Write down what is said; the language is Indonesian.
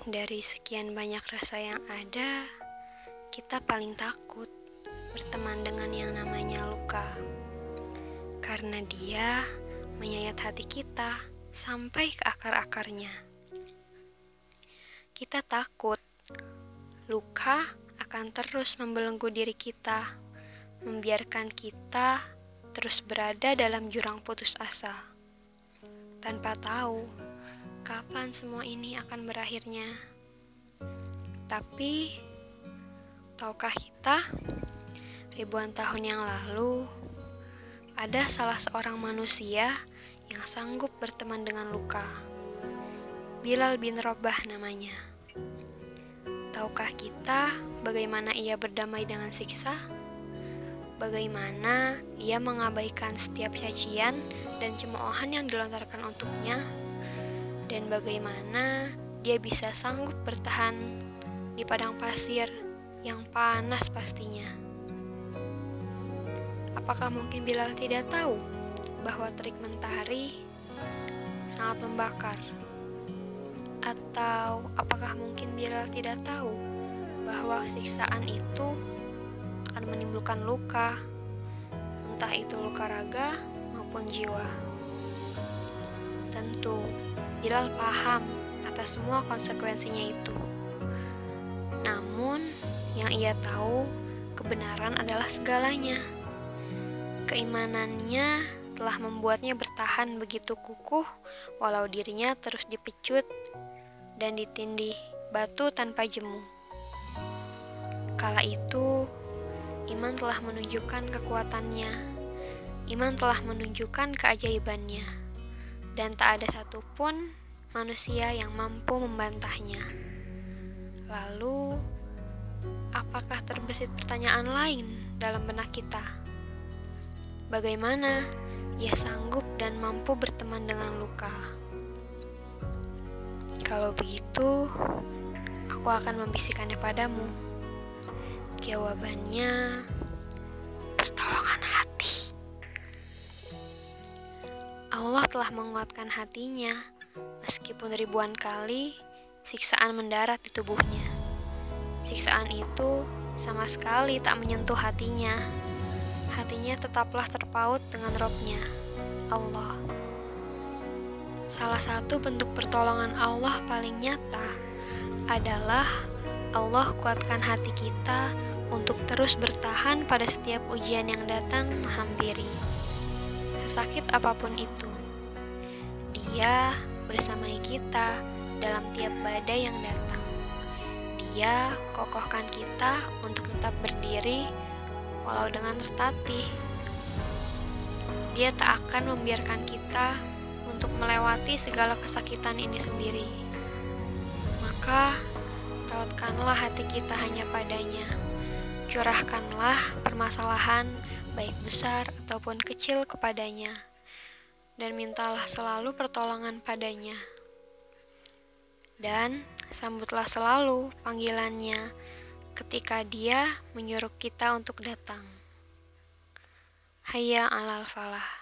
Dari sekian banyak rasa yang ada, kita paling takut berteman dengan yang namanya luka. Karena dia menyayat hati kita sampai ke akar-akarnya. Kita takut luka akan terus membelenggu diri kita, membiarkan kita terus berada dalam jurang putus asa. Tanpa tahu kapan semua ini akan berakhirnya. Tapi, tahukah kita, ribuan tahun yang lalu, ada salah seorang manusia yang sanggup berteman dengan luka. Bilal bin Robah namanya. Tahukah kita bagaimana ia berdamai dengan siksa? Bagaimana ia mengabaikan setiap cacian dan cemoohan yang dilontarkan untuknya? Dan bagaimana dia bisa sanggup bertahan di padang pasir yang panas pastinya. Apakah mungkin Bilal tidak tahu bahwa terik mentari sangat membakar? Atau apakah mungkin Bilal tidak tahu bahwa siksaan itu akan menimbulkan luka, entah itu luka raga maupun jiwa? Tentu, Bilal paham atas semua konsekuensinya itu. Namun, yang ia tahu, kebenaran adalah segalanya. Keimanannya telah membuatnya bertahan begitu kukuh, walau dirinya terus dipecut dan ditindih batu tanpa jemu. Kala itu, iman telah menunjukkan kekuatannya. Iman telah menunjukkan keajaibannya dan tak ada satupun manusia yang mampu membantahnya. Lalu, apakah terbesit pertanyaan lain dalam benak kita? Bagaimana ia sanggup dan mampu berteman dengan luka? Kalau begitu, aku akan membisikkannya padamu. Jawabannya, telah menguatkan hatinya, meskipun ribuan kali siksaan mendarat di tubuhnya. Siksaan itu sama sekali tak menyentuh hatinya. Hatinya tetaplah terpaut dengan robnya, Allah. Salah satu bentuk pertolongan Allah paling nyata adalah Allah kuatkan hati kita untuk terus bertahan pada setiap ujian yang datang menghampiri. Sesakit apa pun itu, dia bersamai kita dalam tiap badai yang datang. Dia kokohkan kita untuk tetap berdiri walau dengan tertatih. Dia tak akan membiarkan kita untuk melewati segala kesakitan ini sendiri. Maka, tautkanlah hati kita hanya padanya. Curahkanlah permasalahan baik besar ataupun kecil kepadanya dan mintalah selalu pertolongan padanya. Dan sambutlah selalu panggilannya ketika dia menyuruh kita untuk datang. Hayya alal falah.